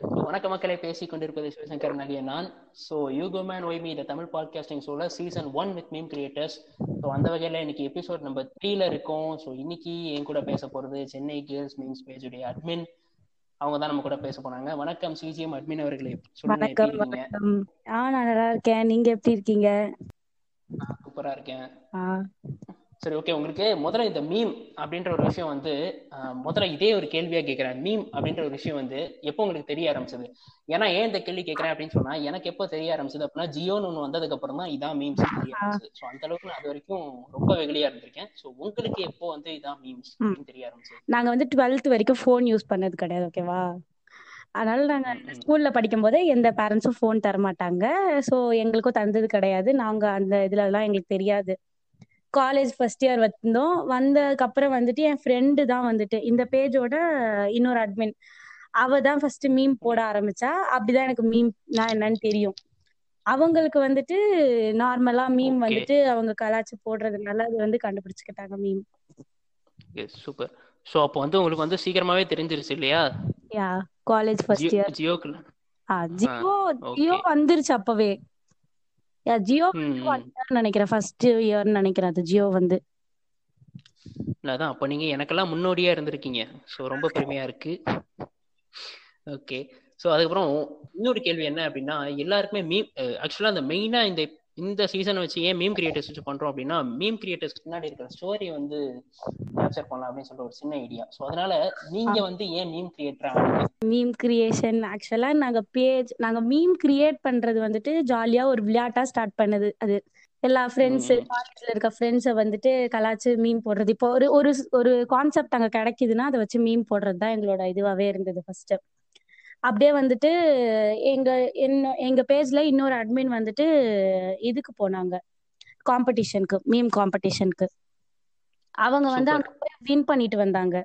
வணக்க மக்களை பேசிக் கொண்டிருப்பது சிவசங்கர் நகிய நான். So UCO man why me the Tamil podcasting ஷோல season one with meme creators so அந்த வகையில் இன்னைக்கு எபிசோட் நம்பர் த்ரீல இருக்கோம். ஸோ இன்னைக்கு என் கூட பேச போறது சென்னை கேர்ள்ஸ் மீம்ஸ் பேஜுடைய அட்மின் அவங்க தான் நம்ம கூட பேச போனாங்க. வணக்கம் சிஜிஎம் அட்மின் அவர்களே. வணக்கம் ஆ நான் நல்லா இருக்கேன். நீங்க எப்படி இருக்கீங்க? நான் சூப்பரா இருக்கேன். சரி ஓகே உங்களுக்கு முதல்ல இந்த மீம் அப்படின்ற ஒரு விஷயம் வந்து முதல்ல இதே ஒரு கேள்வியா கேட்கிறேன் மீம் அப்படின்ற ஒரு விஷயம் வந்து எப்போ உங்களுக்கு தெரிய ஆரம்பிச்சது? ஏன்னா ஏன் இந்த கேள்வி கேட்கறேன் அப்படின்னு சொன்னா எனக்கு எப்போ தெரிய ஆரம்பிச்சது அப்படின்னா ஜியோன்னு ஒன்று வந்ததுக்கு அப்புறம் தான் இதான் மீம்ஸ் தெரிய ஆரம்பிச்சது. ஸோ அந்த அளவுக்கு நான் அது வரைக்கும் ரொம்ப வெகுளியா இருந்திருக்கேன். ஸோ உங்களுக்கு எப்போ வந்து இதான் மீம்ஸ் தெரிய ஆரம்பிச்சது? நாங்க வந்து டுவெல்த் வரைக்கும் ஃபோன் யூஸ் பண்ணது கிடையாது ஓகேவா அதனால நாங்க. ஸ்கூல்ல படிக்கும் போதே எந்த பேரண்ட்ஸும் ஃபோன் தர மாட்டாங்க ஸோ எங்களுக்கும் தந்தது கிடையாது. நாங்க அந்த இதுல எல்லாம் எங்களுக்கு தெரியாது. காலேஜ் ஃபர்ஸ்ட் இயர் வந்தோம். வந்ததுக்கு அப்புறம் வந்துட்டு என் ஃப்ரெண்டு தான் வந்துட்டு இந்த பேஜோட இன்னொரு அட்மின் அவ தான் ஃபர்ஸ்ட் மீம் போட ஆரம்பிச்சா. அப்படிதான் எனக்கு மீம் நான் என்னன்னு தெரியும். அவங்களுக்கு வந்துட்டு நார்மலா மீம். வந்துட்டு அவங்க கலாச்சி போடுறதுனால அது வந்து கண்டுபிடிச்சுக்கிட்டாங்க மீம் சூப்பர் ஸோ அப்போ வந்து உங்களுக்கு வந்து சீக்கிரமாவே தெரிஞ்சிருச்சு இல்லையா? யா காலேஜ் ஃபர்ஸ்ட் இயர் ஜியோக்குள்ள. ஆ ஜியோ. ஜியோ வந்துருச்சு அப்பவே. ஜியோ ம், ம். நினைக்கிறேன். ஃபர்ஸ்ட் இயர்னு நினைக்கிறேன் அது ஜியோ வந்து. அதான் அப்போ நீங்க எனக்கெல்லாம் முன்னோடியா இருந்திருக்கீங்க. ஸோ ரொம்ப பெருமையா இருக்கு. ஓகே ஸோ அதுக்கப்புறம் இன்னொரு கேள்வி என்ன அப்படின்னா எல்லாருக்குமே மீம் ஆக்சுவலாக அந்த மெயினா இந்த இந்த சீசனை வச்சு ஏன் மீம் கிரியேட்டர்ஸ் வச்சு பண்றோம் அப்படின்னா மீம் கிரியேட்டர்ஸ் பின்னாடி இருக்கிற ஸ்டோரி வந்து கேப்சர் பண்ணலாம் அப்படின்னு சொல்ற ஒரு சின்ன ஐடியா ஸோ அதனால நீங்க வந்து ஏன் மீம் கிரியேட்டர் ஆனீங்க? மீம் கிரியேஷன் ஆக்சுவலா நாங்க பேஜ் நாங்க மீம் கிரியேட் பண்றது வந்துட்டு ஜாலியா ஒரு விளையாட்டா ஸ்டார்ட் பண்ணது அது. எல்லா ஃப்ரெண்ட்ஸ். காலேஜ்ல இருக்க ஃப்ரெண்ட்ஸை வந்துட்டு கலாச்சு மீம் போடுறது. இப்போ ஒரு ஒரு ஒரு கான்செப்ட் அங்க கிடைக்குதுன்னா அதை வச்சு மீம் போடுறது தான் எங்களோட இதுவாவே இருந்தது ஃபர்ஸ்ட் அப்படியே வந்துட்டு எங்க என்ன எங்க பேஜ்ல இன்னொரு அட்மின் வந்துட்டு இதுக்கு போனாங்க. காம்படிஷனுக்கு மீம் காம்படிஷனுக்கு அவங்க வந்து. அங்க போய் வின் பண்ணிட்டு வந்தாங்க.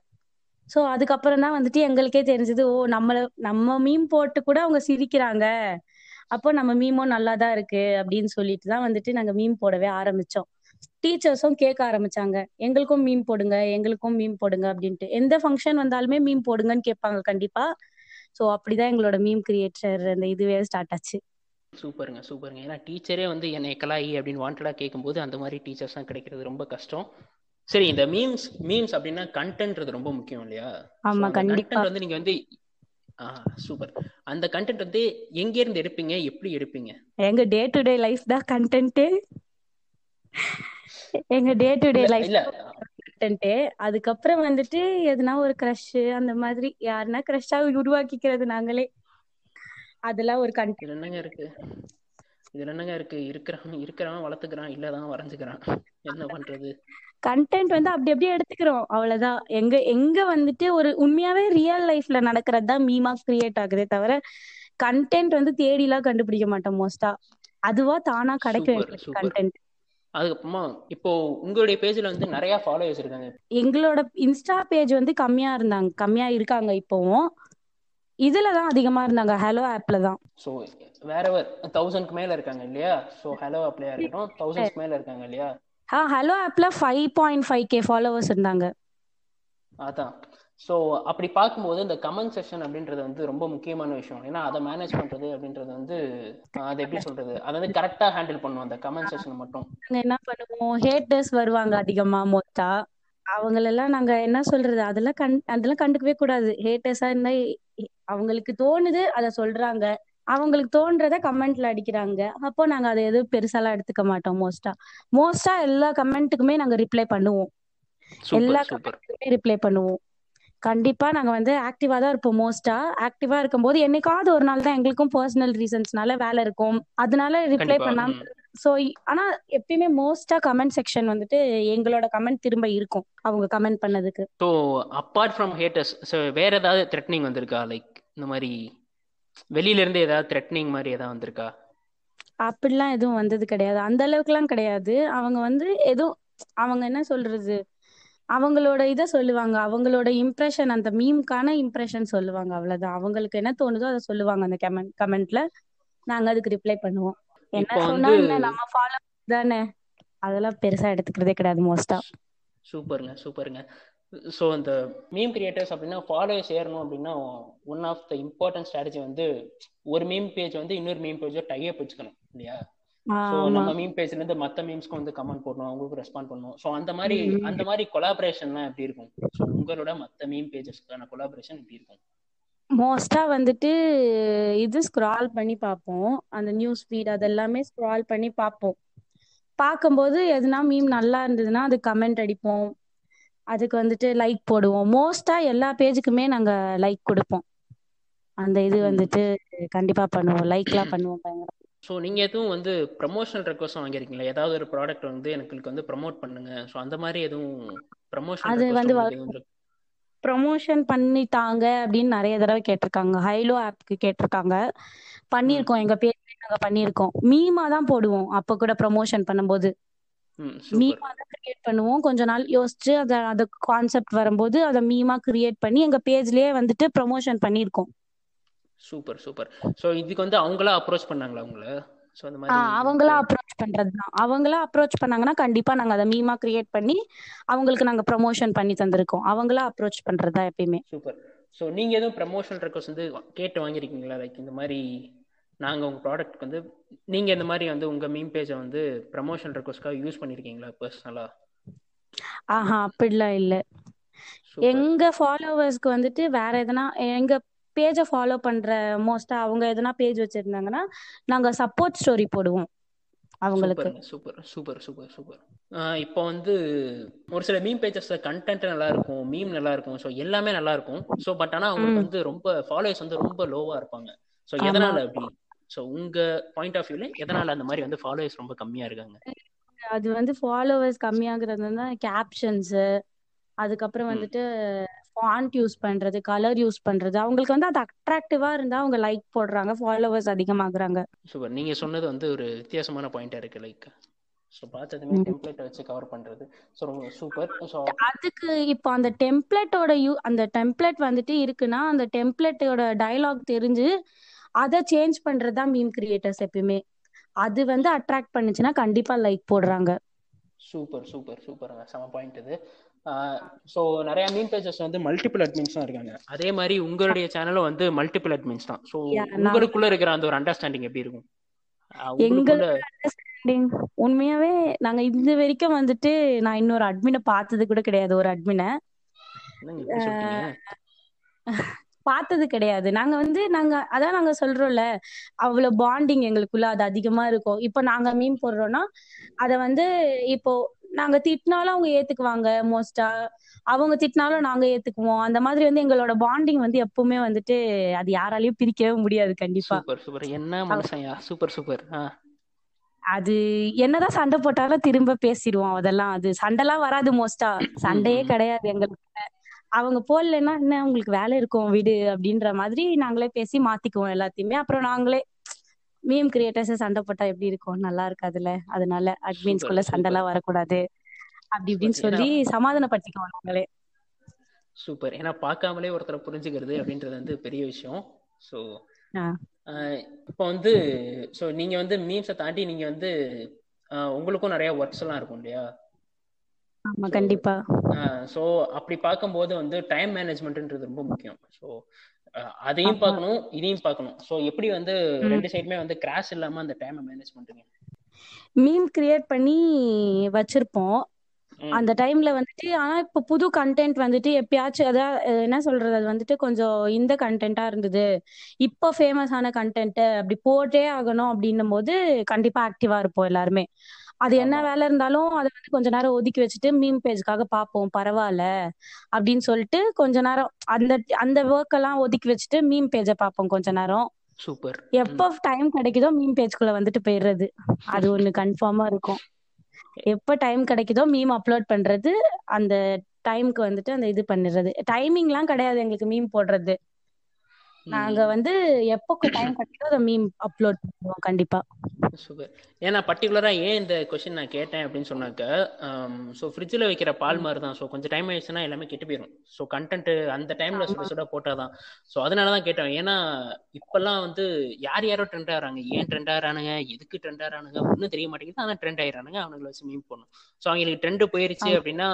சோ அதுக்கப்புறம் தான் வந்துட்டு எங்களுக்கே தெரிஞ்சது ஓ நம்மள நம்ம மீம் போட்டு கூட அவங்க சிரிக்கிறாங்க. அப்போ நம்ம மீமும் நல்லா தான் இருக்கு அப்படின்னு சொல்லிட்டு தான் வந்துட்டு நாங்க மீம் போடவே ஆரம்பிச்சோம். டீச்சர்ஸும் கேட்க ஆரம்பிச்சாங்க எங்களுக்கும் மீம் போடுங்க எங்களுக்கும் மீம் போடுங்க அப்படின்ட்டு. எந்த ஃபங்க்ஷன் வந்தாலுமே மீம் போடுங்கன்னு கேட்பாங்க கண்டிப்பா. சோ அப்படிதான் எங்களோட மீம் கிரியேட்டர் அந்த இதுவே ஸ்டார்ட் ஆச்சு. சூப்பருங்க சூப்பருங்க. ஏன்னா டீச்சரே வந்து என்னை கலாயி அப்படின்னு வாண்டடா கேட்கும்போது அந்த மாதிரி டீச்சர்ஸ் தான் கிடைக்கிறது ரொம்ப கஷ்டம். சரி இந்த மீம்ஸ் மீம்ஸ் அப்படின்னா கண்டென்ட்றது ரொம்ப முக்கியம் இல்லையா? ஆமா கண்டிப்பா. வந்து நீங்க வந்து சூப்பர். அந்த கண்டென்ட் வந்து எங்க இருந்து எடுப்பீங்க? எப்படி எடுப்பீங்க? எங்க டே டு டே லைஃப் தான் கண்டென்ட் எங்க day to day life content அதுக்கப்புறம் வந்துட்டு எதுனா ஒரு க்ரஷ் அந்த மாதிரி யாருன்னா க்ரஷ்ஷா உருவாக்கிக்கிறது நாங்களே. அதெல்லாம் ஒரு இதுல என்னங்க இருக்கு? இதுல என்னங்க இருக்கு? இருக்கிறவன் இருக்கிறவன் வளர்த்துக்கிறான் இல்லதான் வரைஞ்சுக்கிறான். என்ன பண்றது? கண்டென்ட் வந்து அப்படி அப்படியே எடுத்துக்கிறோம். அவ்வளவுதான். எங்க எங்க வந்துட்டு ஒரு உண்மையாவே ரியல் லைஃப்ல நடக்கிறது தான் மீமா கிரியேட் ஆகுதே தவிர கண்டென்ட் வந்து தேடிலாம் கண்டுபிடிக்க மாட்டோம் மோஸ்டா அதுவா தானா கிடைக்கும் கண்டென்ட் அதுக்கப்புறமா இப்போ உங்களுடைய பேஜ்ல வந்து நிறைய ஃபாலோவர்ஸ் இருக்காங்க. எங்களோட இன்ஸ்டா பேஜ் வந்து கம்மியா இருந்தாங்க. கம்மியா இருக்காங்க இப்போவும். இதுல தான் அதிகமா இருந்தாங்க. ஹலோ ஆப்ல தான். ஸோ வேற தௌசண்ட்க்கு மேல இருக்காங்க இல்லையா? ஸோ ஹலோ அப்ளையா இருக்கட்டும். தௌசண்ட்ஸ்க்கு மேல இருக்காங்க இல்லையா? ஆ ஹலோ ஆப்ல five point five K followers இருந்தாங்க. அதான். ஸோ அப்படி பார்க்கும்போது இந்த கமெண்ட் செக்ஷன் அப்படின்றது வந்து ரொம்ப முக்கியமான விஷயம். ஏன்னா அதை மேனேஜ் பண்றது அப்படின்றது வந்து அது எப்படி சொல்றது? அதை வந்து கரெக்டா ஹேண்டில் பண்ணுவோம் அந்த கமெண்ட் செக்ஷன் மட்டும். நாங்க என்ன பண்ணுவோம்? ஹேட்டர்ஸ் வருவாங்க அதிகமா மொத்தா. அவங்களெல்லாம் நாங்க என்ன சொல்றது? அதெல்லாம் கண் அதெல்லாம் கண்டுக்கவே கூடாது. ஹேட்டர்ஸா இருந்தா அவங்களுக்கு தோணுது அத சொல்றாங்க. அவங்களுக்கு தோன்றத கமெண்ட்ல அடிக்கிறாங்க. அப்போ நாங்க அதை எதுவும் பெருசாலாம் எடுத்துக்க மாட்டோம் மோஸ்டா மோஸ்டா எல்லா கமெண்ட்டுக்குமே நாங்க ரிப்ளை பண்ணுவோம். எல்லா கமெண்ட்டுக்குமே ரிப்ளை பண்ணுவோம். கண்டிப்பா நாங்க வந்து ஆக்டிவா தான் இருப்போம் மோஸ்டா ஆக்டிவா இருக்கும்போது என்னைக்காவது ஒரு நாள் தான் எங்களுக்கும் பர்சனல் ரீசன்ஸ்னால வேலை இருக்கும். அதனால ரிப்ளை பண்ணாம. சோ ஆனா எப்பயுமே மோஸ்டா கமெண்ட் செக்ஷன் வந்துட்டு எங்களோட கமெண்ட் திரும்ப இருக்கும் அவங்க கமெண்ட் பண்ணதுக்கு. So apart from haters so வேற ஏதாவது த்ரெட்னிங் வந்திருக்கா? லைக் இந்த மாதிரி வெளியில இருந்து ஏதாவது த்ரெட்னிங் மாதிரி ஏதாவது வந்திருக்கா? அப்படிலாம் எதுவும் வந்தது கிடையாது. அந்த அளவுக்குலாம் கிடையாது. அவங்க வந்து ஏதோ அவங்க என்ன சொல்றது? அவங்களோட இத சொல்லுவாங்க. அவங்களோட இம்ப்ரெஷன் அந்த மீம்கான இம்ப்ரெஷன் சொல்லுவாங்க. அவ்வளவுதான். அவங்களுக்கு என்ன தோணுதோ அதை சொல்லுவாங்க அந்த கமெண்ட் கமெண்ட்ல நாங்க அதுக்கு ரிப்ளை பண்ணுவோம். என்ன சொன்னா நம்ம ஃபாலோ தானே? அதெல்லாம் பெருசா எடுத்துக்கிறதே கிடையாது மோஸ்டா சூப்பருங்க சூப்பருங்க. ஸோ இந்த மீம் கிரியேட்டர்ஸ் அப்படின்னா ஃபாலோவர்ஸ் ஏறணும் அப்படின்னா one of the important strategy வந்து ஒரு மீம் பேஜ் வந்து இன்னொரு மீம் பேஜோ டைப் வச்சுக்கணும் இல்லையா? ஸோ நம்ம மீம் பேஜ்ல இருந்து மத்த மீம்ஸ்க்கு வந்து கமெண்ட் போடணும் அவங்களுக்கு ரெஸ்பாண்ட் பண்ணணும். ஸோ அந்த மாதிரி அந்த மாதிரி கொலாபரேஷன்லாம் எப்படி இருக்கும்? ஸோ உங்களோட மத்த மீம் பேஜஸ்க்கான கொலாபரேஷன் எப்படி இருக்கும்? மோஸ்டா வந்துட்டு இது ஸ்க்ரால் பண்ணி பார்ப்போம். அந்த நியூஸ் ஃபீட் அதெல்லாமே ஸ்க்ரால் பண்ணி பார்ப்போம். பார்க்கும்போது எதுனா மீம் நல்லா இருந்ததுன்னா அது கமெண்ட் அடிப்போம். அதுக்கு வந்துட்டு லைக் போடுவோம். மோஸ்டா எல்லா பேஜுக்குமே நாங்க லைக் கொடுப்போம். அந்த இது வந்துட்டு கண்டிப்பா பண்ணுவோம். லைக்லாம் பண்ணுவோம் பயங்கர ஸோ நீங்க எதுவும் வந்து ப்ரமோஷனல் ரெக்வஸ்ட் வாங்கியிருக்கீங்களா ஏதாவது ஒரு ப்ராடக்ட் வந்து எனக்கு வந்து ப்ரமோட் பண்ணுங்க. ஸோ அந்த மாதிரி எதுவும் ப்ரமோஷன் அது வந்து ப்ரமோஷன் பண்ணிட்டாங்க அப்படின்னு நிறைய தடவை கேட்டிருக்காங்க. ஹைலோ ஆப்க்கு கேட்டிருக்காங்க. பண்ணியிருக்கோம். எங்க பேர் நாங்க பண்ணியிருக்கோம். மீமா தான் போடுவோம். அப்ப கூட ப்ரமோஷன் பண்ணும்போது. மீமா தான் கிரியேட் பண்ணுவோம். கொஞ்ச நாள் யோசிச்சு அத அது கான்செப்ட் வரும்போது அதை மீமா கிரியேட் பண்ணி எங்க பேஜ்லயே வந்துட்டு ப்ரமோஷன் பண்ணியிருக்கோம். சூப்பர் சூப்பர் ஸோ இதுக்கு வந்து அவங்களா அப்ரோச் பண்ணாங்களா உங்களை? ஸோ அந்த மாதிரி அவங்களா அப்ரோச் பண்றது தான் அவங்களா அப்ரோச் பண்ணாங்கன்னா கண்டிப்பா நாங்க அதை மீமா கிரியேட் பண்ணி அவங்களுக்கு நாங்க ப்ரமோஷன் பண்ணி தந்திருக்கோம். அவங்களா அப்ரோச் பண்றது தான் எப்பயுமே. சூப்பர் ஸோ நீங்க எதுவும் ப்ரமோஷன் ரெக்வஸ்ட் வந்து கேட்டு வாங்கியிருக்கீங்களா? லைக் இந்த மாதிரி நாங்க உங்க ப்ராடக்ட் வந்து நீங்க இந்த மாதிரி வந்து உங்க மீம் பேஜை வந்து ப்ரமோஷன் ரெக்வஸ்ட்காக யூஸ் பண்ணிருக்கீங்களா பர்சனலா ஆஹா அப்படிலாம் இல்ல. எங்க ஃபாலோவர்ஸ்க்கு வந்துட்டு வேற எதனா எங்க பேஜை ஃபாலோ பண்ற மோஸ்டா அவங்க எதனா பேஜ் வச்சிருந்தாங்கன்னா நாங்க சப்போர்ட் ஸ்டோரி போடுவோம் அவங்களுக்கு. Super super super super. இப்போ வந்து ஒரு சில மீம் பேஜஸ்ல கண்டென்ட் நல்லா இருக்கும் மீம் நல்லா இருக்கும் ஸோ எல்லாமே நல்லா இருக்கும். ஸோ பட் ஆனா அவங்களுக்கு வந்து ரொம்ப ஃபாலோவர்ஸ் வந்து ரொம்ப லோவா இருப்பாங்க. ஸோ எதனால அப்படி? ஸோ உங்க பாயிண்ட் ஆஃப் வியூல எதனால அந்த மாதிரி வந்து ஃபாலோவர்ஸ் ரொம்ப கம்மியா இருக்காங்க? அது வந்து ஃபாலோவர்ஸ் கம்மியாகிறது வந்து கேப்ஷன்ஸ் அதுக்கப்புறம் வந்துட்டு ஃபாண்ட் யூஸ் பண்றது கலர் யூஸ் பண்றது அவங்களுக்கு வந்து அது அட்ராக்டிவா இருந்தா அவங்க லைக் போடுறாங்க ஃபாலோவர்ஸ் அதிகமாகறாங்க. சூப்பர் நீங்க சொன்னது வந்து ஒரு வித்தியாசமான பாயிண்டா இருக்கு லைக் ஸோ பார்த்ததுமே டெம்ப்ளேட் வச்சு கவர் பண்றது. ஸோ ரொம்ப சூப்பர் ஸோ அதுக்கு இப்போ அந்த டெம்ப்ளேட்டோட யூ அந்த டெம்ப்ளேட் வந்துட்டு இருக்குன்னா அந்த டெம்ப்ளேட்டோட டயலாக் தெரிஞ்சு அதை சேஞ்ச் பண்றது தான் மீம் கிரியேட்டர்ஸ் எப்பயுமே. அது வந்து அட்ராக்ட் பண்ணுச்சுன்னா கண்டிப்பா லைக் போடுறாங்க. சூப்பர் சூப்பர் சூப்பருங்க செம பாயிண்ட் இது. ஸோ நிறைய மீன் பேஜஸ் வந்து மல்டிபிள் அட்மின்ஸ் தான் இருக்காங்க. அதே மாதிரி உங்களுடைய சேனலும் வந்து மல்டிபிள் அட்மின்ஸ் தான். ஸோ உங்களுக்குள்ள இருக்கிற அந்த ஒரு அண்டர்ஸ்டாண்டிங் எப்படி இருக்கும்? உண்மையாவே நாங்க இந்த வரைக்கும் வந்துட்டு நான் இன்னொரு அட்மினை பார்த்தது கூட கிடையாது ஒரு அட்மினை பார்த்தது கிடையாது. நாங்க வந்து நாங்க அதான் நாங்க சொல்றோம்ல அவ்வளவு பாண்டிங் எங்களுக்குள்ள அது அதிகமா இருக்கும். இப்போ நாங்க மீன் போடுறோம்னா அத வந்து இப்போ நாங்க திட்டினாலும் அவங்க ஏத்துக்குவாங்க மோஸ்டா அவங்க திட்டினாலும் நாங்க ஏத்துக்குவோம். அந்த மாதிரி வந்து எங்களோட பாண்டிங் வந்து எப்பவுமே வந்துட்டு அது யாராலையும் பிரிக்கவே முடியாது கண்டிப்பா. Super super. என்ன மனுஷன்யா சூப்பர் சூப்பர். அது என்னதான் சண்டை போட்டாலும் திரும்ப பேசிடுவோம். அதெல்லாம் அது சண்டைலாம் வராது மோஸ்டா சண்டையே கிடையாது எங்களுக்கு. அவங்க போடலன்னா என்ன உங்களுக்கு வேலை இருக்கும் விடு அப்படின்ற மாதிரி நாங்களே பேசி மாத்திக்குவோம் எல்லாத்தையுமே. அப்புறம் நாங்களே மீம் கிரியேட்டர்ஸ் சண்டை போட்டா எப்படி இருக்கும்? நல்லா இருக்காதுல்ல? அதனால அட்மின்ஸ்குள்ள சண்டை எல்லாம் வரக்கூடாது. அப்படி இப்படின்னு சொல்லி சமாதானப்படுத்திக்குவோம் நாங்களே. சூப்பர். ஏன்னா பார்க்காமலே ஒருத்தரை புரிஞ்சுக்கிறது அப்படின்றது வந்து பெரிய விஷயம். ஸோ இப்போ வந்து ஸோ நீங்க வந்து மீம்ஸை தாண்டி நீங்க வந்து உங்களுக்கும் நிறைய ஒர்க்ஸ் எல்லாம் இருக்கும் இல்லையா? ஆமா கண்டிப்பா. ஸோ அப்படி பார்க்கும்போது வந்து டைம் மேனேஜ்மெண்ட்ன்றது ரொம்ப முக்கியம். ஸோ அதையும் பார்க்கணும் இதையும் பார்க்கணும். ஸோ எப்படி வந்து ரெண்டு சைடுமே வந்து கிராஷ் இல்லாம அந்த டைமை மேனேஜ் பண்றீங்க? மீம் கிரியேட் பண்ணி வச்சிருப்போம். அந்த டைம்ல வந்துட்டு ஆனா இப்ப புது கண்டென்ட் வந்துட்டு எப்பயாச்சும் அதாவது என்ன சொல்றது அது வந்துட்டு கொஞ்சம் இந்த கண்டென்ட்டா இருந்தது. இப்போ ஃபேமஸ் ஆன கண்டென்ட் அப்படி போட்டே ஆகணும் அப்படின்னும் போது கண்டிப்பா ஆக்டிவா இருப்போம் எல்லாருமே. அது என்ன வேலை இருந்தாலும் அதை வந்து கொஞ்ச நேரம் ஒதுக்கி வச்சுட்டு மீம் பேஜ்க்காக பார்ப்போம் பரவாயில்ல அப்படின்னு சொல்லிட்டு கொஞ்ச நேரம் அந்த அந்த ஒர்க் எல்லாம் ஒதுக்கி வச்சுட்டு மீம் பேஜை பார்ப்போம் கொஞ்ச நேரம். சூப்பர். எப்போ டைம் கிடைக்குதோ மீம் பேஜ்குள்ள வந்துட்டு போயிடுறது. அது ஒண்ணு கன்ஃபார்மா இருக்கும். எப்ப டைம் கிடைக்குதோ மீம் அப்லோட் பண்றது அந்த டைம்க்கு வந்துட்டு அந்த இது பண்ணிடுறது. டைமிங் எல்லாம் கிடையாது எங்களுக்கு மீம் போடுறது. நாங்க வந்து எப்போ டைம் கிடைக்குதோ அதை மீம் அப்லோட் பண்ணுவோம் கண்டிப்பா. சூப்பர். ஏன்னா பர்டிகுலரா ஏன் இந்த கொஸ்டின் நான் கேட்டேன் அப்படின்னு சொன்னாக்க ஸோ ஃப்ரிட்ஜில் வைக்கிற பால் மாதிரி தான் ஸோ கொஞ்சம் டைம் ஆயிடுச்சுன்னா எல்லாமே கெட்டு போயிடும் ஸோ கண்டென்ட் அந்த டைம்ல சுட சுட போட்டாதான். ஸோ அதனால தான் கேட்டேன். ஏன்னா இப்பெல்லாம் வந்து யார் யாரோ ட்ரெண்ட் ஆகிறாங்க. ஏன் ட்ரெண்ட் ஆகிறானுங்க? எதுக்கு ட்ரெண்ட் ஆகிறானுங்க? ஒன்றும் தெரிய மாட்டேங்குது. ஆனால் ட்ரெண்ட் ஆயிடுறானுங்க. அவனுங்களை வச்சு மீன் போடணும். ஸோ அவங்களுக்கு ட்ரெண்ட் போயிருச்சு அப்படின்னா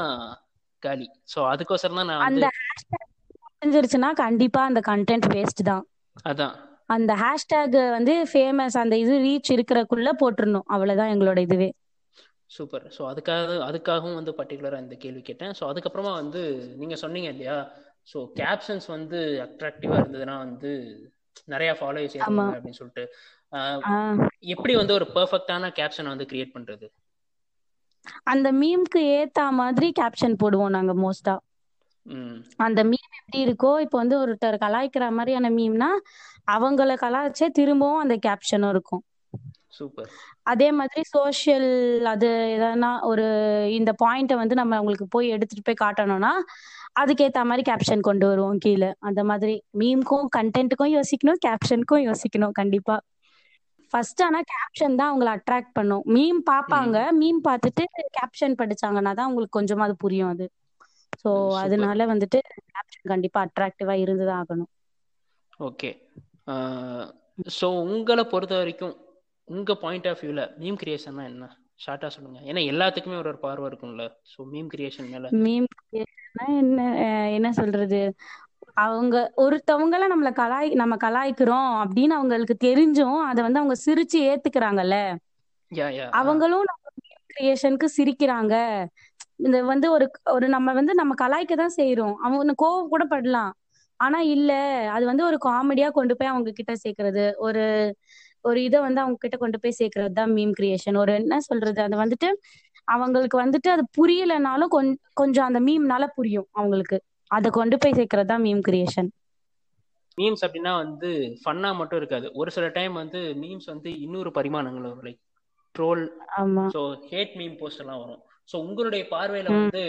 காலி. ஸோ அதுக்கோசரம் தான் நான் வந்து தெரிஞ்சிருச்சுன்னா கண்டிப்பா அந்த கண்டென்ட் வேஸ்ட் தான். அதான். அந்த ஹேஷ்டேக் வந்து ஃபேமஸ் அந்த இது ரீச் இருக்கிறக்குள்ள போட்டுறணும். அவ்வளவுதான் எங்களோட இதுவே. சூப்பர். ஸோ அதுக்காக அதுக்காகவும் வந்து பர்டிகுலராக இந்த கேள்வி கேட்டேன். ஸோ அதுக்கப்புறமா வந்து நீங்க சொன்னீங்க இல்லையா? ஸோ கேப்ஷன்ஸ் வந்து அட்ராக்டிவா இருந்ததுன்னா வந்து நிறைய ஃபாலோவர்ஸ் ஆமா. ஏறுவாங்க அப்படின்னு சொல்லிட்டு. எப்படி வந்து ஒரு பெர்ஃபெக்டான கேப்ஷனை வந்து கிரியேட் பண்றது? அந்த மீம்க்கு ஏத்தா மாதிரி கேப்ஷன் போடுவோம் நாங்க மோஸ்டா அந்த மீம் எப்படி இருக்கோ இப்போ வந்து ஒருத்தர் கலாய்க்கிற மாதிரியான மீம்னா அவங்கள கலாய்ச்சே திரும்பவும் அந்த கேப்ஷனும் இருக்கும். அதே மாதிரி சோஷியல் அது எதனா ஒரு இந்த பாயிண்ட்டை வந்து நம்ம அவங்களுக்கு போய் எடுத்துட்டு போய் காட்டணும்னா அதுக்கேத்த மாதிரி கேப்ஷன் கொண்டு வருவோம் கீழே. அந்த மாதிரி மீம்க்கும் கண்டென்ட்டுக்கும் யோசிக்கணும் கேப்ஷனுக்கும் யோசிக்கணும் கண்டிப்பா. ஃபர்ஸ்ட் ஆனா கேப்ஷன் தான் அவங்கள அட்ராக்ட் பண்ணும். மீம் பார்ப்பாங்க மீம் பார்த்துட்டு கேப்ஷன் படிச்சாங்கன்னா தான் அவங்களுக்கு கொஞ்சமா அது புரியும் அது. So super. அதனால வந்துட்டு கேப்ஷன் கண்டிப்பா அட்ராக்டிவா இருந்துதான் ஆகணும் ஓகே ஸோ உங்களை பொறுத்த வரைக்கும் உங்க பாயிண்ட் ஆஃப் வியூல மீம் கிரியேஷன்னா என்ன? ஷார்ட்டா சொல்லுங்க. ஏன்னா எல்லாத்துக்குமே ஒரு ஒரு பார்வை இருக்கும்ல. ஸோ மீம் கிரியேஷன் மேல. மீம் என்ன அஹ் என்ன சொல்றது? அவங்க ஒருத்தவங்கள நம்மள கலாய் நம்ம கலாய்க்கிறோம் அப்படின்னு அவங்களுக்கு தெரிஞ்சும் அதை வந்து அவங்க சிரிச்சு ஏத்துக்கிறாங்கல்ல? அவங்களும் கிரியேஷனுக்கு சிரிக்கிறாங்க. இந்த வந்து ஒரு ஒரு நம்ம வந்து நம்ம கலாய்க்க தான் செய்யறோம் அவங்க கோவம் கூட படலாம். ஆனா இல்ல அது வந்து ஒரு காமெடியா கொண்டு போய் அவங்க கிட்ட சேர்க்கறது. ஒரு ஒரு இதை வந்து அவங்க கிட்ட கொண்டு போய் சேர்க்கறது தான் மீம் கிரியேஷன் ஒரு என்ன சொல்றது? அது வந்துட்டு அவங்களுக்கு வந்துட்டு அது புரியலைனாலும் கொஞ் கொஞ்சம் அந்த மீம்னால புரியும் அவங்களுக்கு. அதை கொண்டு போய் சேர்க்கறது தான் மீம் கிரியேஷன் மீம்ஸ் அப்படின்னா வந்து ஃபன்னா மட்டும் இருக்காது. ஒரு சில டைம் வந்து மீம்ஸ் வந்து இன்னொரு பரிமாணங்கள் லைக் ட்ரோல் ஆமா. ஸோ ஹேட் மீம் போஸ்ட் எல்லாம் வரும். ஸோ உங்களுடைய பார்வையில வந்து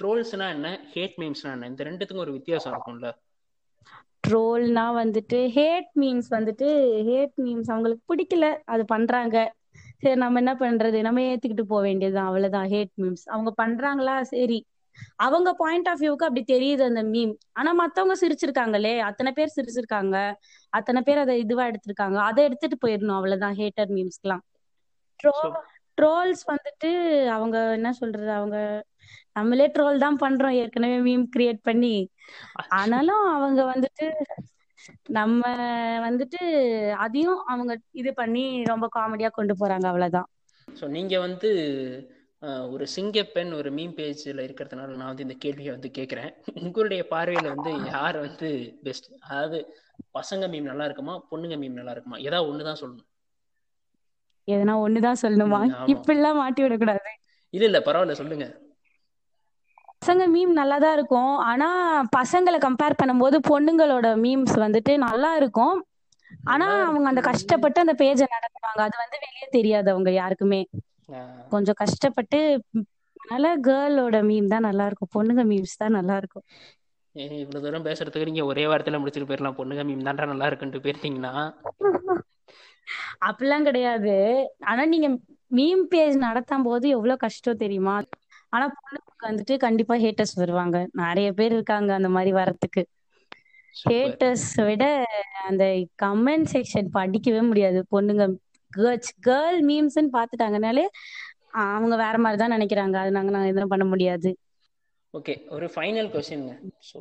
ட்ரோல்ஸ்னா என்ன ஹேட் மீம்ஸ்னா என்ன? இந்த ரெண்டுத்துக்கும் ஒரு வித்தியாசம் இருக்கும்ல. ட்ரோல்னா வந்துட்டு ஹேட் மீம்ஸ் வந்துட்டு ஹேட் மீம்ஸ் அவங்களுக்கு பிடிக்கல அது பண்றாங்க. சரி நம்ம என்ன பண்றது? நம்ம ஏத்துக்கிட்டு போக வேண்டியதுதான் அவ்வளவுதான் ஹேட் மீம்ஸ் அவங்க பண்றாங்களா? சரி. அவங்க பாயிண்ட் ஆஃப் வியூக்கு அப்படி தெரியுது அந்த மீம் ஆனா மத்தவங்க சிரிச்சிருக்காங்களே அத்தனை பேர் சிரிச்சிருக்காங்க. அத்தனை பேர் அதை இதுவா எடுத்திருக்காங்க. அதை எடுத்துட்டு போயிடணும் அவ்வளவுதான் ஹேட்டர் மீம்ஸ்க்குலாம் ட்ரோ ஸோ ட்ரோல்ஸ் வந்துட்டு அவங்க என்ன சொல்றது அவங்க நம்மளே ட்ரோல் தான் பண்றோம் ஏற்கனவே மீம் கிரியேட் பண்ணி. ஆனாலும் அவங்க வந்துட்டு நம்ம வந்துட்டு அதையும் அவங்க இது பண்ணி ரொம்ப காமெடியா கொண்டு போறாங்க அவ்வளவுதான். ஸோ நீங்க வந்து ஒரு சிங்கப்பெண் ஒரு மீன் பேஜ்ல இருக்கிறதுனால நான் வந்து இந்த கேள்வியை வந்து கேட்குறேன். உங்களுடைய பார்வையில வந்து யார் வந்து பெஸ்ட் அதாவது பசங்க மீம் நல்லா இருக்குமா பொண்ணுங்க மீம் நல்லா இருக்குமா? ஏதாவது ஒன்று தான் சொல்லணும். எதனா ஒண்ணுதான் சொல்லணுமா? இப்படிலாம் மாட்டி விடக்கூடாது. இல்ல இல்ல பரவாயில்ல சொல்லுங்க. பசங்க மீம் நல்லா தான் இருக்கும். ஆனா பசங்களை கம்பேர் பண்ணும்போது பொண்ணுங்களோட மீம்ஸ் வந்துட்டு நல்லா இருக்கும். ஆனா அவங்க அந்த கஷ்டப்பட்டு அந்த பேஜை நடத்துவாங்க. அது வந்து வெளியே தெரியாது அவங்க யாருக்குமே. கொஞ்சம் கஷ்டப்பட்டு அதனால கேர்ளோட மீம் தான் நல்லா இருக்கும் பொண்ணுங்க மீம்ஸ் தான் நல்லா இருக்கும் இவ்வளவு தூரம் பேசுறதுக்கு நீங்க ஒரே வாரத்துல முடிச்சுட்டு போயிடலாம். பொண்ணுங்க மீம் தான்டா நல்லா இருக்குன்ட்டு போயிட்டீங்கன்னா. அப்படிலாம் கிடையாது. ஆனா நீங்க மீம் பேஜ் நடத்தும் போது எவ்வளவு கஷ்டம் தெரியுமா? ஆனா பொண்ணுங்களுக்கு வந்துட்டு கண்டிப்பா ஹேட்டர்ஸ் வருவாங்க. நிறைய பேர் இருக்காங்க அந்த மாதிரி வரத்துக்கு ஹேட்டர்ஸ் விட அந்த கமெண்ட் செக்ஷன் படிக்கவே முடியாது. பொண்ணுங்க கேர்ள்ஸ் கேர்ள் மீம்ஸ்ன்னு பாத்துட்டாங்கனாலே அவங்க வேற மாதிரி தான் நினைக்கிறாங்க. அது நாங்க நாங்க எதுவும் பண்ண முடியாது. ஓகே ஒரு ஃபைனல் கொஸ்டின்ங்க ஸோ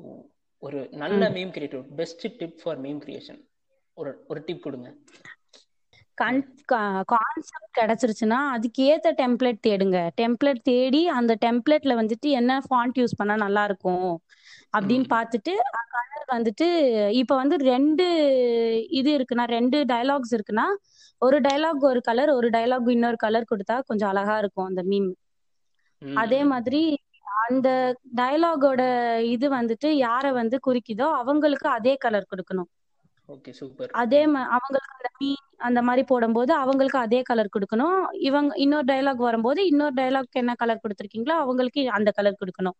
ஒரு நல்ல meme creator best tip for meme creation ஒரு ஒரு டிப் கொடுங்க. கான்செப்ட் கிடைச்சிருச்சுன்னா அதுக்கு ஏத்த டெம்ப்ளேட் தேடுங்க. டெம்ப்ளேட் தேடி அந்த டெம்ப்ளேட்ல வந்துட்டு என்ன ஃபாண்ட் யூஸ் பண்ணா நல்லா இருக்கும் அப்படின்னு பார்த்துட்டு கலர் வந்துட்டு இப்ப வந்து ரெண்டு இது இருக்குன்னா ரெண்டு டயலாக்ஸ் இருக்குன்னா ஒரு டயலாக் ஒரு கலர் ஒரு டயலாக் இன்னொரு கலர் கொடுத்தா கொஞ்சம் அழகா இருக்கும் அந்த மீம் அதே மாதிரி அந்த டயலாகோட இது வந்துட்டு யார வந்து குறிக்குதோ அவங்களுக்கு அதே கலர் கொடுக்கணும். அதே ம- அவங்களுக்கு அந்த மீ அந்த மாதிரி போடும்போது அவங்களுக்கு அதே கலர் கொடுக்கணும். இவங்க இன்னொரு டயலாக் வரும்போது இன்னொரு டயலாக் என்ன கலர் கொடுத்துருக்கீங்களோ அவங்களுக்கு அந்த கலர் கொடுக்கணும்.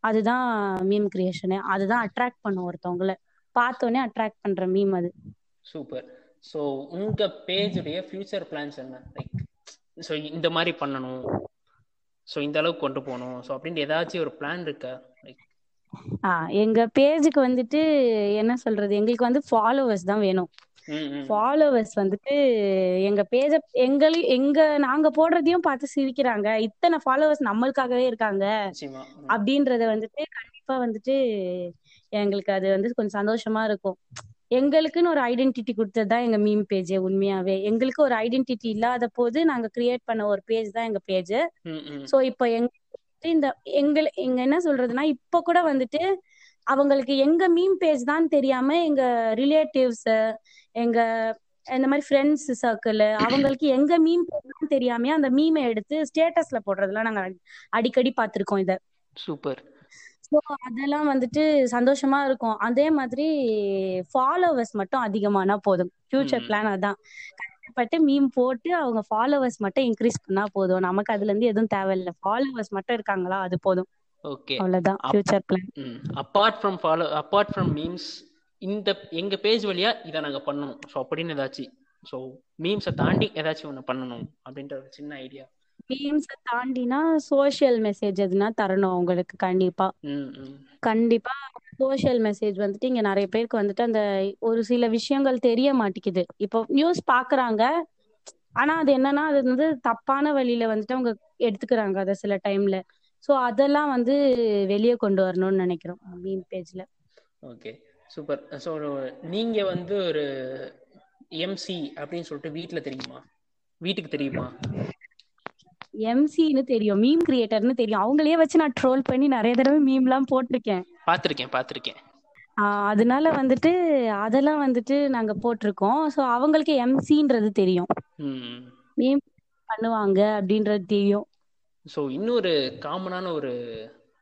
அதுதான் மீம் கிரியேஷனு அதுதான் அட்ராக்ட் பண்ணும் ஒருத்தவங்கள. பார்த்தோன்னே அட்ராக்ட் பண்ற மீம் அது. சூப்பர் ஸோ உங்க பேஜுடைய ஃபியூச்சர் பிளான்ஸ் என்ன? லைக் ஸோ இந்த மாதிரி பண்ணணும். ஸோ இந்த அளவுக்கு கொண்டு போகணும். ஸோ அப்படின்ட்டு ஏதாச்சும் ஒரு பிளான் இருக்கா? லைக் எங்க பேஜுக்கு வந்துட்டு என்ன சொல்றது? எங்களுக்கு வந்து ஃபாலோவர்ஸ் தான் வேணும். ஃபாலோவர்ஸ் வந்துட்டு எங்க பேஜ எங்கள எங்க நாங்க போடுறதையும் பார்த்து சிரிக்கிறாங்க. இத்தனை ஃபாலோவர்ஸ் நம்மளுக்காகவே இருக்காங்க. அப்படின்றத வந்துட்டு கண்டிப்பா வந்துட்டு எங்களுக்கு அது வந்து கொஞ்சம் சந்தோஷமா இருக்கும். எங்களுக்குன்னு ஒரு ஐடென்டிட்டி கொடுத்தது தான் எங்க மீம் பேஜ் உண்மையாவே. எங்களுக்கு ஒரு ஐடென்டிட்டி இல்லாத போது நாங்க கிரியேட் பண்ண ஒரு பேஜ் தான் எங்க பேஜ். சோ இப்போ எங்க இந்த எங்க எங்க என்ன சொல்றதுன்னா இப்ப கூட வந்துட்டு அவங்களுக்கு எங்க மீம் பேஜ் தான் தெரியாம எங்க ரிலேட்டிவ்ஸ் எங்க இந்த மாதிரி ஃப்ரெண்ட்ஸ் சர்க்கிள் அவங்களுக்கு எங்க மீம் பேஜ் தெரியாம அந்த மீமை எடுத்து ஸ்டேட்டஸ்ல போடுறதெல்லாம் நாங்க அடிக்கடி பார்த்திருக்கோம் இத. சூப்பர். ஸோ அதெல்லாம் வந்துட்டு சந்தோஷமா இருக்கும். அதே மாதிரி ஃபாலோவர்ஸ் மட்டும் அதிகமானா போதும். ஃபியூச்சர். பிளான் அதான். கஷ்டப்பட்டு மீம் போட்டு அவங்க ஃபாலோவர்ஸ் மட்டும் இன்க்ரீஸ் பண்ணா போதும். நமக்கு அதுல இருந்து எதுவும் தேவையில்லை. ஃபாலோவர்ஸ் மட்டும் இருக்காங்களா? அது போதும். ஓகே அவ்வளவுதான். Future plan apart from follow apart from memes இந்த எங்க பேஜ் வழியா இதை நாங்க பண்ணணும். ஸோ அப்படின்னு ஏதாச்சும் ஸோ மீம்ஸை தாண்டி ஏதாச்சும் ஒன்று பண்ணணும். அப்படின்ற ஒரு சின்ன ஐடியா மீம்ஸை தாண்டினா சோஷியல் மெசேஜ் எதுனா தரணும் அவங்களுக்கு கண்டிப்பா. ம் ம். கண்டிப்பா சோஷியல் மெசேஜ் வந்துட்டு இங்க நிறைய பேருக்கு வந்துட்டு அந்த ஒரு சில விஷயங்கள் தெரிய மாட்டேங்குது. இப்போ நியூஸ் பாக்குறாங்க. ஆனா அது என்னன்னா அது வந்து தப்பான வழியில வந்துட்டு அவங்க எடுத்துக்கிறாங்க அதை சில டைம்ல சோ அதெல்லாம் வந்து வெளியே கொண்டு வரணும்னு நினைக்கிறோம் மீன் பேஜ்ல ஓகே. சூப்பர். ஸோ நீங்க வந்து ஒரு எம்சி அப்படின்னு சொல்லிட்டு வீட்ல தெரியுமா? வீட்டுக்கு தெரியுமா? எம்சின்னு தெரியும் மீம் கிரியேட்டர்னு தெரியும். அவங்களே வச்சு நான் ட்ரோல் பண்ணி நிறைய தடவை மீம் எல்லாம் போட்டிருக்கேன். பார்த்துருக்கேன் ஆஹ் அதனால வந்துட்டு அதெல்லாம் வந்துட்டு நாங்க போட்டிருக்கோம். சோ அவங்களுக்கு எம்சின்றது தெரியும். மீம் பண்ணுவாங்க அப்படின்றது தெரியும். ஸோ இன்னொரு காமனான ஒரு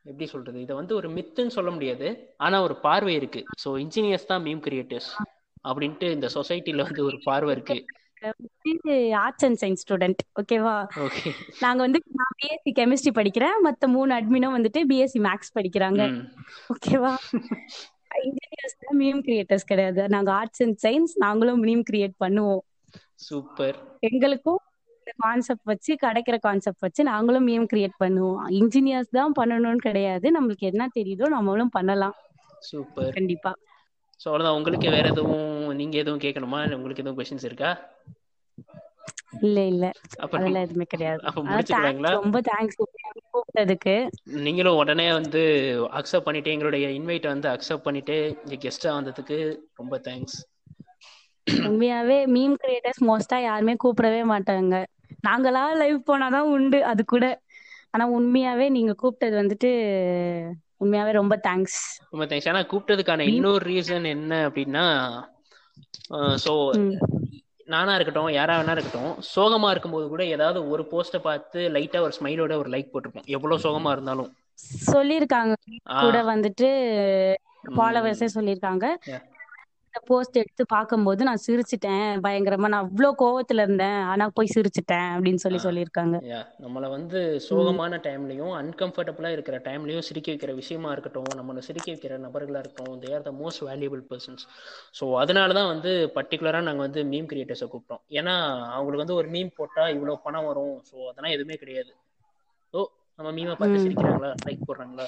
எப்படி சொல்றது? இதை வந்து ஒரு மித்துன்னு சொல்ல முடியாது. ஆனா ஒரு பார்வை இருக்கு. ஸோ இன்ஜினியர்ஸ் தான் மீம் கிரியேட்டர்ஸ் அப்படின்ட்டு இந்த சொசைட்டில வந்து ஒரு பார்வை இருக்கு. ஆர்ட்ஸ் அண்ட் சயின்ஸ் ஸ்டூடெண்ட் ஓகேவா ஓகே நாங்க வந்து நான் பிஎஸ்சி கெமிஸ்ட்ரி படிக்கிறேன். மத்த மூணு அட்மினும் வந்துட்டு பிஎஸ்சி மேக்ஸ் படிக்கிறாங்க. ஓகேவா இன்ஜினியர்ஸ் தான் மீம் கிரியேட்டர்ஸ் கிடையாது. நாங்க ஆர்ட்ஸ் அண்ட் சயின்ஸ் நாங்களும் மீம் கிரியேட் பண்ணுவோம். சூப்பர். எங்களுக்கும் இந்த கான்செப்ட் வச்சு கிடைக்கிற கான்செப்ட் வச்சு நாங்களும் மீம் கிரியேட் பண்ணுவோம். இன்ஜினியர்ஸ் தான் பண்ணணும்னு கிடையாது. நம்மளுக்கு என்ன தெரியுதோ நம்மளும் பண்ணலாம். சூப்பர். கண்டிப்பா. ஸோ அவ்வளோதான் உங்களுக்கு வேற எதுவும் நீங்க எதுவும் கேட்கணுமா? இல்லை உங்களுக்கு எதுவும் கொஸ்டின்ஸ் இருக்கா? இல்ல இல்ல. அதெல்லாம் எதுவுமே கிடையாது. ரொம்ப தேங்க்ஸ் கூப்பிட்டதுக்கு. நீங்களும் உடனே வந்து அக்செப்ட் பண்ணிட்டு எங்களுடைய இன்வைட்டை வந்து அக்செப்ட் பண்ணிட்டு இங்க கெஸ்டா வந்ததுக்கு ரொம்ப தேங்க்ஸ் உண்மையாவே மீம் கிரியேட்டர்ஸ் மோஸ்டா யாருமே கூப்பிடவே மாட்டாங்க. நாங்களா லைவ் போனாதான் உண்டு அது கூட. ஆனா உண்மையாவே நீங்க கூப்பிட்டது வந்துட்டு உண்மையாவே ரொம்ப தேங்க்ஸ் ரொம்ப தேங்க்ஸ் ஆனா கூப்பிட்டதுக்கான இன்னொரு ரீசன் என்ன அப்படின்னா ஸோ நானா இருக்கட்டும் யாரா வேணா இருக்கட்டும் சோகமா இருக்கும்போது கூட ஏதாவது ஒரு போஸ்ட்டை பார்த்து லைட்டா ஒரு ஸ்மைலோட ஒரு லைக் போட்டிருப்போம். எவ்வளவு சோகமா இருந்தாலும். சொல்லிருக்காங்க கூட வந்துட்டு ஃபாலோவர்ஸே சொல்லியிருக்காங்க. இந்த போஸ்ட் எடுத்து பார்க்கும்போது நான் சிரிச்சிட்டேன். பயங்கரமா நான் அவ்வளோ கோவத்துல இருந்தேன். ஆனா போய் சிரிச்சிட்டேன் அப்படின்னு சொல்லி. சொல்லியிருக்காங்க. நம்மள வந்து சோகமான டைம்லயும் அன்கம்ஃபர்டபுளா இருக்கிற டைம்லயும் சிரிக்க வைக்கிற விஷயமா இருக்கட்டும் நம்மளை சிரிக்க வைக்கிற நபர்களா இருக்கட்டும் they are the most valuable persons so அதனால தான் வந்து பர்டிகுலரா நாங்க வந்து மீம் கிரியேட்டர்ஸை கூப்பிட்டோம். ஏன்னா அவங்களுக்கு வந்து ஒரு மீம் போட்டா இவ்வளவு பணம் வரும். ஸோ அதெல்லாம் எதுவுமே கிடையாது. ஸோ நம்ம மீமை பார்த்து. சிரிக்கிறாங்களா? லைக் போடுறாங்களா?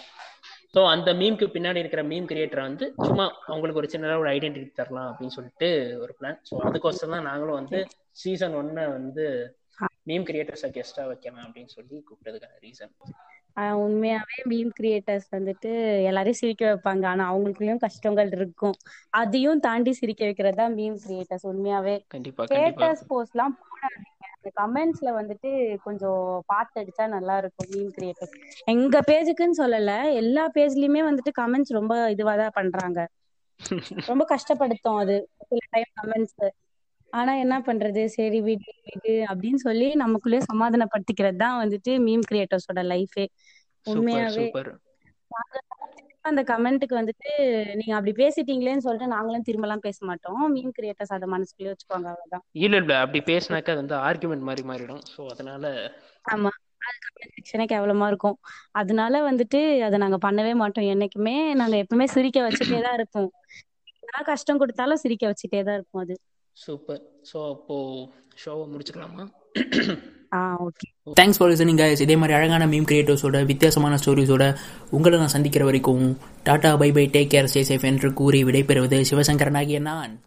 ஸோ அந்த மீம்க்கு பின்னாடி இருக்கிற மீம் கிரியேட்டரை வந்து சும்மா அவங்களுக்கு ஒரு சின்னதாக ஒரு ஐடென்டிட்டி தரலாம் அப்படின்னு சொல்லிட்டு ஒரு பிளான் ஸோ அதுக்கோசரம் தான் நாங்களும் வந்து சீசன் ஒன்னை வந்து மீம் கிரியேட்டர்ஸை கெஸ்ட்டாக வைக்கலாம் அப்படின்னு சொல்லி கூப்பிட்டதுக்கான ரீசன் உண்மையாவே மீம் கிரியேட்டர்ஸ் வந்துட்டு எல்லாரையும் சிரிக்க வைப்பாங்க. ஆனா அவங்களுக்குள்ளயும் கஷ்டங்கள் இருக்கும். அதையும் தாண்டி சிரிக்க வைக்கிறது தான் மீம் கிரியேட்டர்ஸ் உண்மையாவே. கண்டிப்பா கண்டிப்பா. ஸ்டேட்டஸ் போஸ்ட் எல்லாம் அந்த கமெண்ட்ஸ்ல வந்துட்டு கொஞ்சம் பார்த்து அடிச்சா நல்லா இருக்கும் மீம் கிரியேட்டர்ஸ் எங்க பேஜுக்குன்னு சொல்லல எல்லா பேஜ்லயுமே வந்துட்டு கமெண்ட்ஸ் ரொம்ப இதுவா தான் பண்றாங்க. ரொம்ப கஷ்டப்படுத்தும் அது சில டைம் கமெண்ட்ஸ் ஆனா என்ன பண்றது சரி விடு விடு அப்படின்னு சொல்லி நமக்குள்ளேயே சமாதானப்படுத்திக்கிறது தான் வந்துட்டு மீம் கிரியேட்டர்ஸோட லைஃபே உண்மையாவே அந்த கமெண்ட்டுக்கு வந்துட்டு நீங்க அப்படி பேசிட்டீங்களேன்னு சொல்லிட்டு நாங்களும் திரும்பலாம் பேச மாட்டோம். மீம் கிரியேட்டர்ஸ் அதை மனசுக்குள்ளே வச்சுக்கோங்க அவ்வளவுதான். இல்ல இல்ல. அப்படி பேசினாக்கா அது வந்து ஆர்குமெண்ட் மாதிரி மாறிடும். ஸோ அதனால ஆமா. அது கமெண்ட் செக்ஷனே கேவலமா இருக்கும். அதனால வந்துட்டு அதை நாங்க பண்ணவே மாட்டோம். என்னைக்குமே நாங்க எப்பவுமே சிரிக்க வச்சுட்டே தான் இருப்போம். என்னதான் கஷ்டம் கொடுத்தாலும் சிரிக்க வச்சுட்டே தான் இருப்போம் அது. சூப்பர். ஸோ அப்போ ஷோவை முடிச்சுக்கலாமா? தேங்க்ஸ் ஃபார் லிசனிங் கைஸ் இதே மாதிரி அழகான மீம் கிரியேட்டர்ஸோட வித்தியாசமான ஸ்டோரிஸோட உங்களை நான் சந்திக்கிற வரைக்கும் tata bye bye take care சே சேஃப் என்று கூறி விடைபெறுவது சிவசங்கரனாகிய நான்.